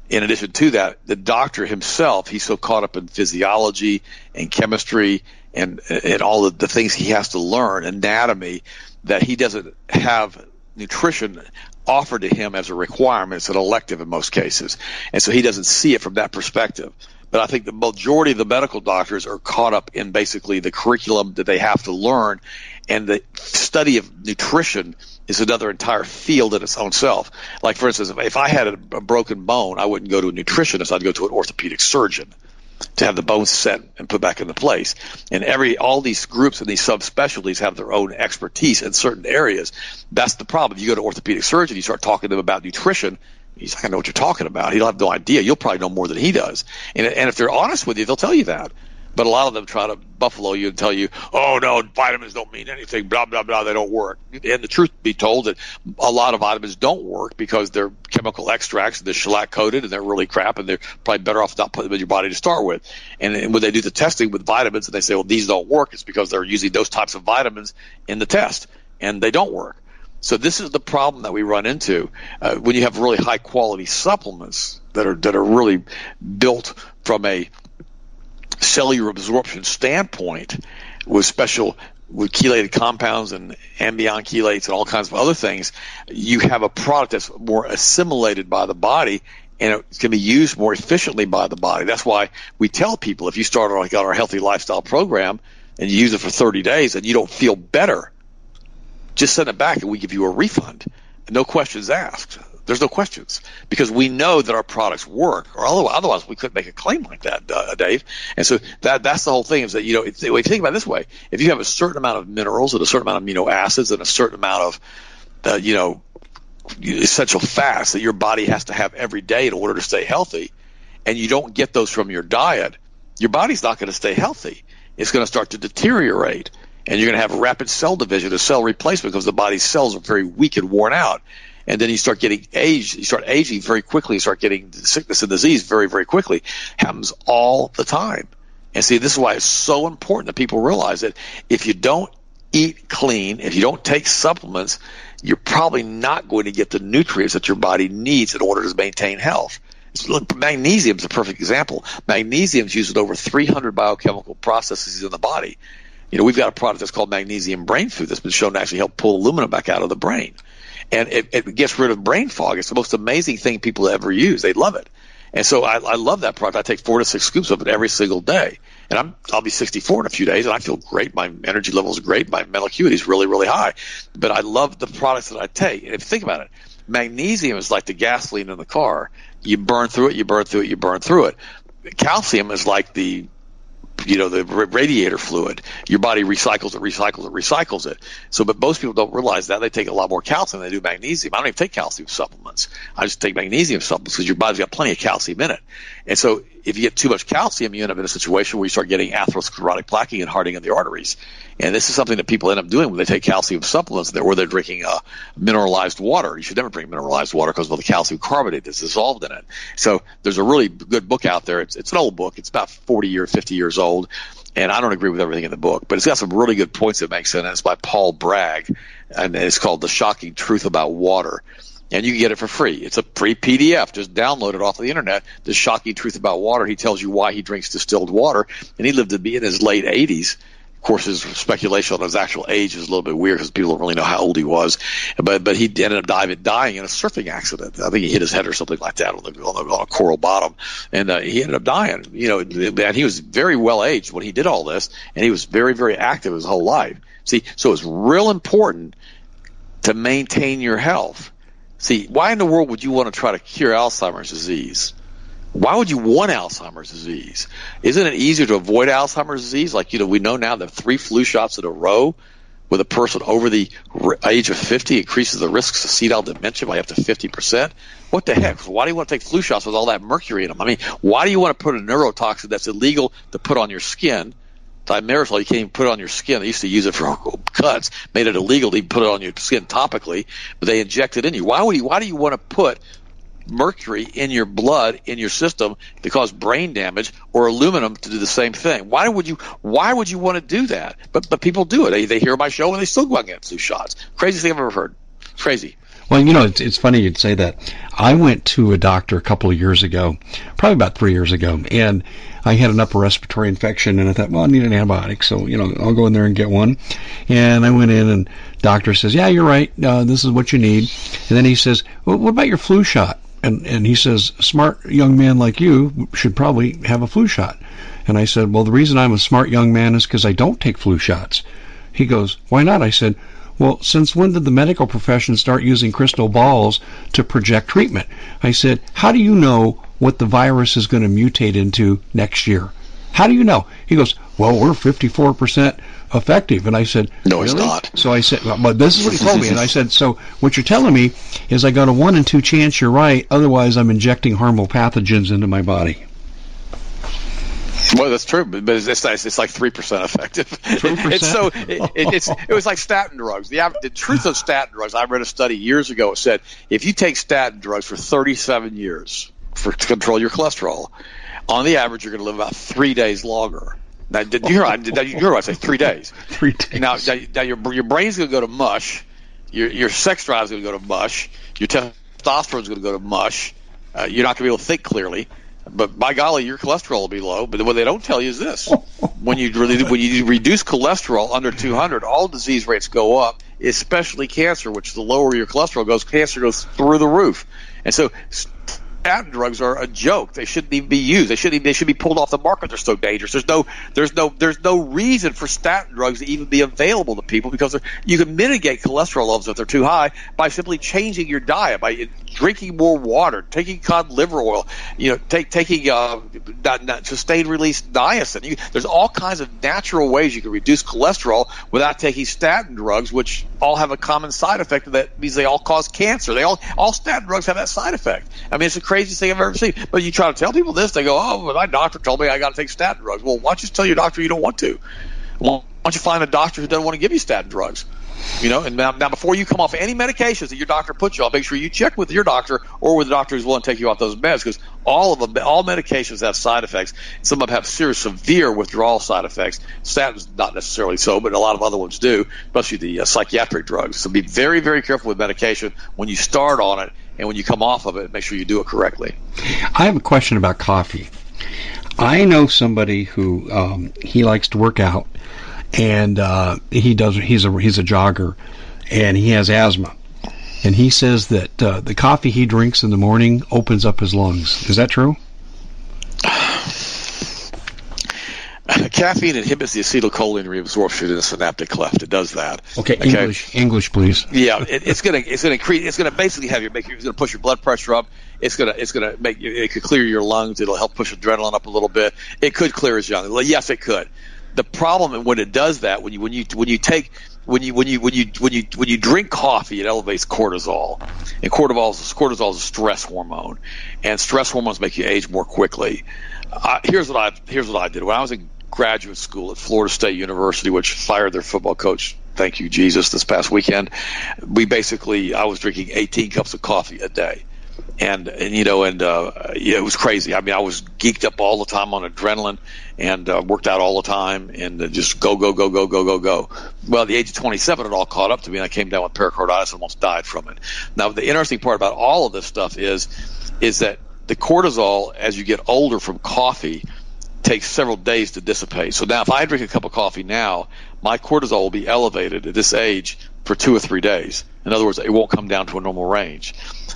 In addition to that, the doctor himself, he's so caught up in physiology and chemistry and and all the things he has to learn, anatomy, that he doesn't have nutrition offered to him as a requirement. It's an elective in most cases, and so he doesn't see it from that perspective. But I think the majority of the medical doctors are caught up in basically the curriculum that they have to learn, and the study of nutrition is another entire field in its own self. Like for instance, if I had a, broken bone, I wouldn't go to a nutritionist; I'd go to an orthopedic surgeon to have the bones set and put back into place. And every all these groups and these subspecialties have their own expertise in certain areas. That's the problem. If you go to orthopedic surgeon, you start talking to them about nutrition. He's going to know what you're talking about. He'll have no idea. You'll probably know more than he does. And, and if they're honest with you, they'll tell you that. But a lot of them try to buffalo you and tell you, oh no, vitamins don't mean anything, blah, blah, blah, they don't work. And the truth be told that a lot of vitamins don't work because they're chemical extracts, and they're shellac coated, and they're really crap, and they're probably better off not putting them in your body to start with. And, and when they do the testing with vitamins, and they say, well, these don't work, it's because they're using those types of vitamins in the test, and they don't work. So this is the problem that we run into uh, when you have really high quality supplements that are that are really built from a cellular absorption standpoint with special with chelated compounds and Albion chelates and all kinds of other things, you have a product that's more assimilated by the body and it can be used more efficiently by the body. That's why we tell people if you start like on our healthy lifestyle program and you use it for 30 days and you don't feel better, just send it back and we give you a refund. No questions asked. There's no questions because we know that our products work, or otherwise we couldn't make a claim like that, uh, Dave. And so that that's the whole thing is that you know if, if you think about it this way, if you have a certain amount of minerals and a certain amount of amino acids and a certain amount of uh, you know essential fats that your body has to have every day in order to stay healthy, and you don't get those from your diet, your body's not going to stay healthy. It's going to start to deteriorate and you're going to have rapid cell division or cell replacement because the body's cells are very weak and worn out and then you start getting aged, you start aging very quickly, you start getting sickness and disease very, very quickly. Happens all the time. And see, this is why it's so important that people realize that if you don't eat clean, if you don't take supplements, you're probably not going to get the nutrients that your body needs in order to maintain health. Magnesium is a perfect example. Magnesium is used in over 300 biochemical processes in the body. You know, we've got a product that's called magnesium brain food that's been shown to actually help pull aluminum back out of the brain and it, it gets rid of brain fog. It's the most amazing thing people ever use. They love it. And so I, I love that product. I take four to six scoops of it every single day. And I'm, I'll be 64 in a few days and I feel great. My energy level is great. My mental acuity is really, really high. But I love the products that I take. And if you think about it, magnesium is like the gasoline in the car. You burn through it, you burn through it, you burn through it. Calcium is like the you know the radiator fluid. Your body recycles it, recycles it, recycles it. So, but most people don't realize that they take a lot more calcium than they do magnesium. I don't even take calcium supplements. I just take magnesium supplements because your body's got plenty of calcium in it. And so, if you get too much calcium, you end up in a situation where you start getting atherosclerotic plaquing and hardening of the arteries. And this is something that people end up doing when they take calcium supplements or they're drinking uh, mineralized water. You should never drink mineralized water because of the calcium carbonate that's dissolved in it. So there's a really good book out there. It's, it's an old book. It's about 40 years, 50 years old. And I don't agree with everything in the book, but it's got some really good points that make sense. It's by Paul Bragg, and it's called The Shocking Truth About Water and you can get it for free. It's a free PDF. Just download it off the internet. The shocking truth about water. He tells you why he drinks distilled water, and he lived to be in his late 80s, of course, his speculation on his actual age is a little bit weird because people don't really know how old he was. But but he ended up dying, dying in a surfing accident. I think he hit his head or something like that on, the, on, the, on a coral bottom, and uh, he ended up dying. You know, and he was very well aged when he did all this, and he was very very active his whole life. See, so it's real important to maintain your health. See, why in the world would you want to try to cure Alzheimer's disease? why would you want Alzheimer's disease? Isn't it easier to avoid Alzheimer's disease? Like, you know, we know now that three flu shots in a row with a person over the age of 50 increases the risks of senile dementia by up to 50%. What the heck? Why do you want to take flu shots with all that mercury in them? I mean, why do you want to put a neurotoxin that's illegal to put on your skin? Thimerosal, you can't even put it on your skin. They used to use it for cuts, made it illegal to put it on your skin topically, but they inject it in you. Why would you, why do you want to put mercury in your blood in your system to cause brain damage or aluminum to do the same thing. Why would you why would you want to do that? But but people do it. They, they hear my show and they still go out and get flu shots. Craziest thing I've ever heard. Crazy. Well, you know, it's, it's funny you'd say that. I went to a doctor a couple of years ago, probably about three years ago, and I had an upper respiratory infection, and I thought, well, I need an antibiotic, so you know, I'll go in there and get one. And I went in, and doctor says, yeah, you're right, uh, this is what you need. And then he says, well, what about your flu shot? and and he says, smart young man like you should probably have a flu shot. And I said, well, the reason I'm a smart young man is because I don't take flu shots. He goes, why not? I said, well, since when did the medical profession start using crystal balls to project treatment? I said, how do you know what the virus is going to mutate into next year? How do you know? He goes, well, we're 54% effective. And I said, No, really? it's not. So I said, well, but this is what he told me. And I said, so what you're telling me is I got a one in two chance you're right. Otherwise, I'm injecting harmful pathogens into my body. Well, that's true, but it's, it's, it's like three percent effective. 3%? it's so it, it, it's it was like statin drugs. The, the truth of statin drugs. I read a study years ago. It said if you take statin drugs for 37 years for to control your cholesterol, on the average, you're going to live about three days longer. Now, did you hear? I, did you hear? I say three days. Three days. Now, now your your brain's going to go to mush. Your your sex drive's going to go to mush. Your testosterone's going to go to mush. Uh, you're not going to be able to think clearly. But by golly, your cholesterol will be low. But what they don't tell you is this: when you really, when you reduce cholesterol under 200, all disease rates go up, especially cancer. Which the lower your cholesterol goes, cancer goes through the roof. And so statin drugs are a joke. They shouldn't even be used. They should even, they should be pulled off the market. They're so dangerous. There's no there's no there's no reason for statin drugs to even be available to people because you can mitigate cholesterol levels if they're too high by simply changing your diet by drinking more water, taking cod liver oil, you know, take, taking uh, sustained release niacin. You, there's all kinds of natural ways you can reduce cholesterol without taking statin drugs, which all have a common side effect that means they all cause cancer. They all all statin drugs have that side effect. I mean, it's the craziest thing I've ever seen. But you try to tell people this, they go, "Oh, well, my doctor told me I got to take statin drugs." Well, why don't you tell your doctor you don't want to? Why don't you find a doctor who doesn't want to give you statin drugs? You know, and now, now before you come off any medications that your doctor puts you on, make sure you check with your doctor or with the doctor who's willing to take you off those meds because all of them, all medications have side effects. Some of them have serious, severe withdrawal side effects. Statins not necessarily so, but a lot of other ones do, especially the uh, psychiatric drugs. So be very, very careful with medication when you start on it and when you come off of it. Make sure you do it correctly. I have a question about coffee. I know somebody who um, he likes to work out and uh, he does. He's a he's a jogger, and he has asthma, and he says that uh, the coffee he drinks in the morning opens up his lungs. Is that true? Caffeine inhibits the acetylcholine reabsorption in the synaptic cleft. It does that. Okay, okay? English, English, please. Yeah, it, it's gonna it's gonna increase. It's gonna basically have you make it's gonna push your blood pressure up. It's gonna it's gonna make it could clear your lungs. It'll help push adrenaline up a little bit. It could clear his young. Yes, it could the problem when it does that when you when you when you take when you when you when you when you when you drink coffee, it elevates cortisol, and cortisol is cortisol is a stress hormone, and stress hormones make you age more quickly. Uh, here's what I here's what I did when I was in graduate school at Florida State University, which fired their football coach. Thank you, Jesus. This past weekend, we basically I was drinking 18 cups of coffee a day and, and you know, and uh, yeah, it was crazy. I mean, I was geeked up all the time on adrenaline, and uh, worked out all the time, and uh, just go, go, go, go, go, go, go. Well, at the age of 27, it all caught up to me, and I came down with pericarditis and almost died from it. Now, the interesting part about all of this stuff is, is that the cortisol, as you get older from coffee, takes several days to dissipate. So now, if I drink a cup of coffee now, my cortisol will be elevated at this age for two or three days. In other words, it won't come down to a normal range.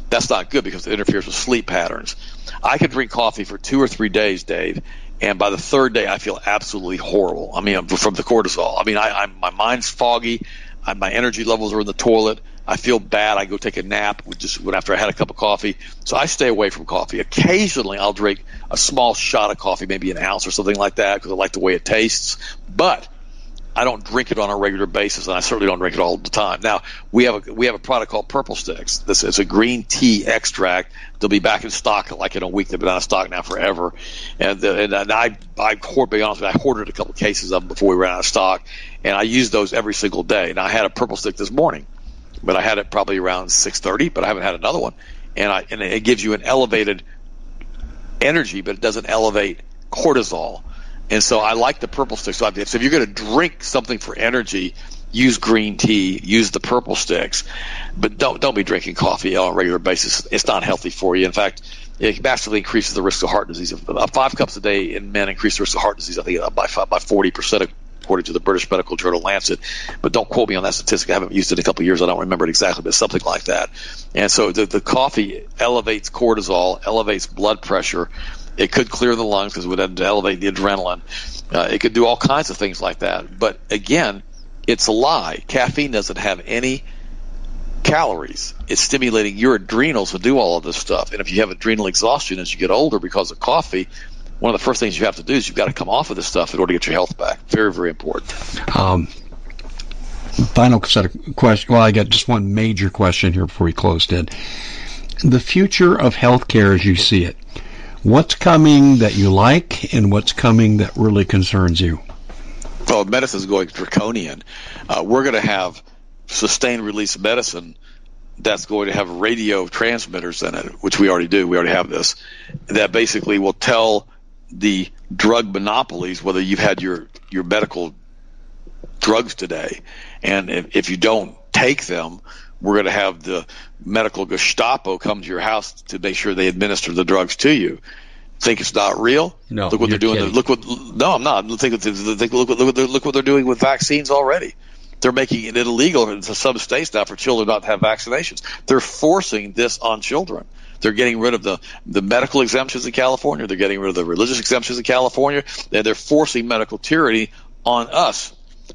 That's not good because it interferes with sleep patterns. I could drink coffee for two or three days, Dave, and by the third day, I feel absolutely horrible. I mean, from the cortisol. I mean, I, I'm, my mind's foggy. I, my energy levels are in the toilet. I feel bad. I go take a nap just after I had a cup of coffee. So I stay away from coffee. Occasionally, I'll drink a small shot of coffee, maybe an ounce or something like that, because I like the way it tastes. But I don't drink it on a regular basis, and I certainly don't drink it all the time. Now we have a we have a product called Purple Sticks. This is a green tea extract. They'll be back in stock like in a week. They've been out of stock now forever, and uh, and, and I I hoard. Be honest, with you, I hoarded a couple of cases of them before we ran out of stock, and I use those every single day. And I had a Purple Stick this morning, but I had it probably around six thirty. But I haven't had another one, and I and it gives you an elevated energy, but it doesn't elevate cortisol. And so I like the purple sticks. So if you're going to drink something for energy, use green tea, use the purple sticks, but don't don't be drinking coffee on a regular basis. It's not healthy for you. In fact, it massively increases the risk of heart disease. Uh, five cups a day in men increase the risk of heart disease. I think by by forty percent according to the British Medical Journal Lancet. But don't quote me on that statistic. I haven't used it in a couple of years. I don't remember it exactly, but something like that. And so the, the coffee elevates cortisol, elevates blood pressure, it could clear the lungs because it would elevate the adrenaline. Uh, it could do all kinds of things like that. But again, it's a lie. Caffeine doesn't have any calories. It's stimulating your adrenals to do all of this stuff. And if you have adrenal exhaustion as you get older because of coffee, one of the first things you have to do is you've got to come off of this stuff in order to get your health back. Very, very important. Um, final set of questions. Well, I got just one major question here before we close, Ed. The future of healthcare as you see it What's coming that you like, and what's coming that really concerns you? Well, medicine is going draconian. Uh, we're going to have sustained release medicine that's going to have radio transmitters in it, which we already do. We already have this. That basically will tell the drug monopolies whether you've had your your medical drugs today, and if, if you don't take them, we're going to have the medical Gestapo come to your house to make sure they administer the drugs to you. Think it's not real? No. Look what they're doing. Kidding. Look what. No, I'm not. Think, think, look, what, look, look what they're doing with vaccines already. They're making it illegal in some states now for children not to have vaccinations. They're forcing this on children. They're getting rid of the, the medical exemptions in California. They're getting rid of the religious exemptions in California. They're, they're forcing medical tyranny on us.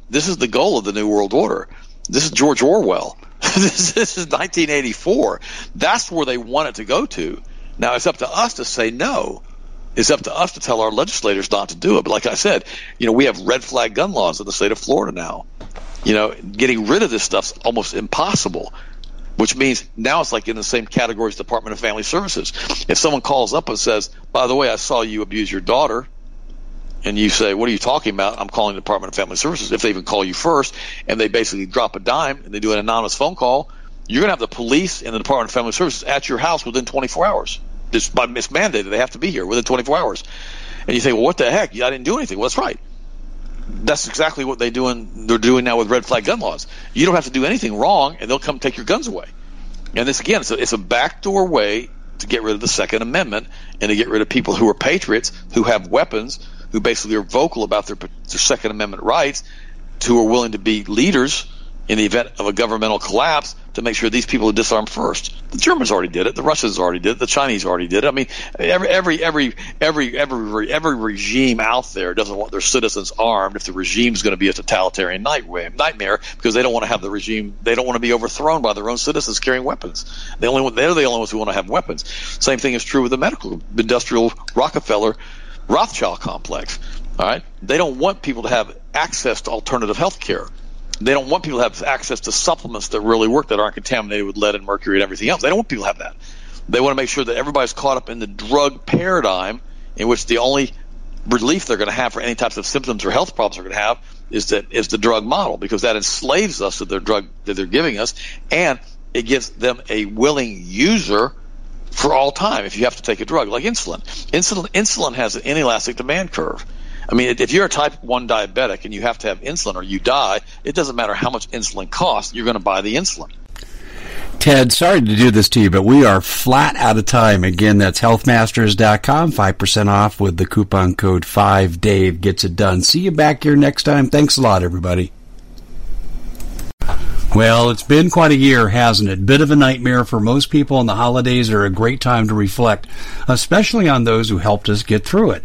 This is the goal of the New World Order. This is George Orwell. this, this is 1984. That's where they want it to go to. Now it's up to us to say no. It's up to us to tell our legislators not to do it. But like I said, you know, we have red flag gun laws in the state of Florida now. You know, getting rid of this stuff's almost impossible. Which means now it's like in the same category as Department of Family Services. If someone calls up and says, "By the way, I saw you abuse your daughter," and you say, "What are you talking about?" I'm calling the Department of Family Services. If they even call you first, and they basically drop a dime and they do an anonymous phone call, you're going to have the police and the Department of Family Services at your house within 24 hours. It's, by, it's mandated; they have to be here within 24 hours. And you say, "Well, what the heck? I didn't do anything." Well, that's right. That's exactly what they doing. They're doing now with red flag gun laws. You don't have to do anything wrong, and they'll come take your guns away. And this again, it's a, it's a backdoor way to get rid of the Second Amendment and to get rid of people who are patriots, who have weapons, who basically are vocal about their, their Second Amendment rights, who are willing to be leaders in the event of a governmental collapse to make sure these people are disarmed first. The Germans already did it. The Russians already did it. The Chinese already did it. I mean, every every every every every every regime out there doesn't want their citizens armed if the regime is going to be a totalitarian nightmare because they don't want to have the regime. They don't want to be overthrown by their own citizens carrying weapons. They only they're the only ones who want to have weapons. Same thing is true with the medical industrial Rockefeller Rothschild complex. All right, they don't want people to have access to alternative health care they don't want people to have access to supplements that really work that aren't contaminated with lead and mercury and everything else. They don't want people to have that. They want to make sure that everybody's caught up in the drug paradigm in which the only relief they're going to have for any types of symptoms or health problems they're going to have is that is the drug model because that enslaves us to their drug that they're giving us and it gives them a willing user for all time if you have to take a drug like insulin. Insulin insulin has an inelastic demand curve. I mean, if you're a type 1 diabetic and you have to have insulin or you die, it doesn't matter how much insulin costs, you're going to buy the insulin. Ted, sorry to do this to you, but we are flat out of time. Again, that's healthmasters.com, 5% off with the coupon code 5DAVE gets it done. See you back here next time. Thanks a lot, everybody. Well, it's been quite a year, hasn't it? Bit of a nightmare for most people, and the holidays are a great time to reflect, especially on those who helped us get through it.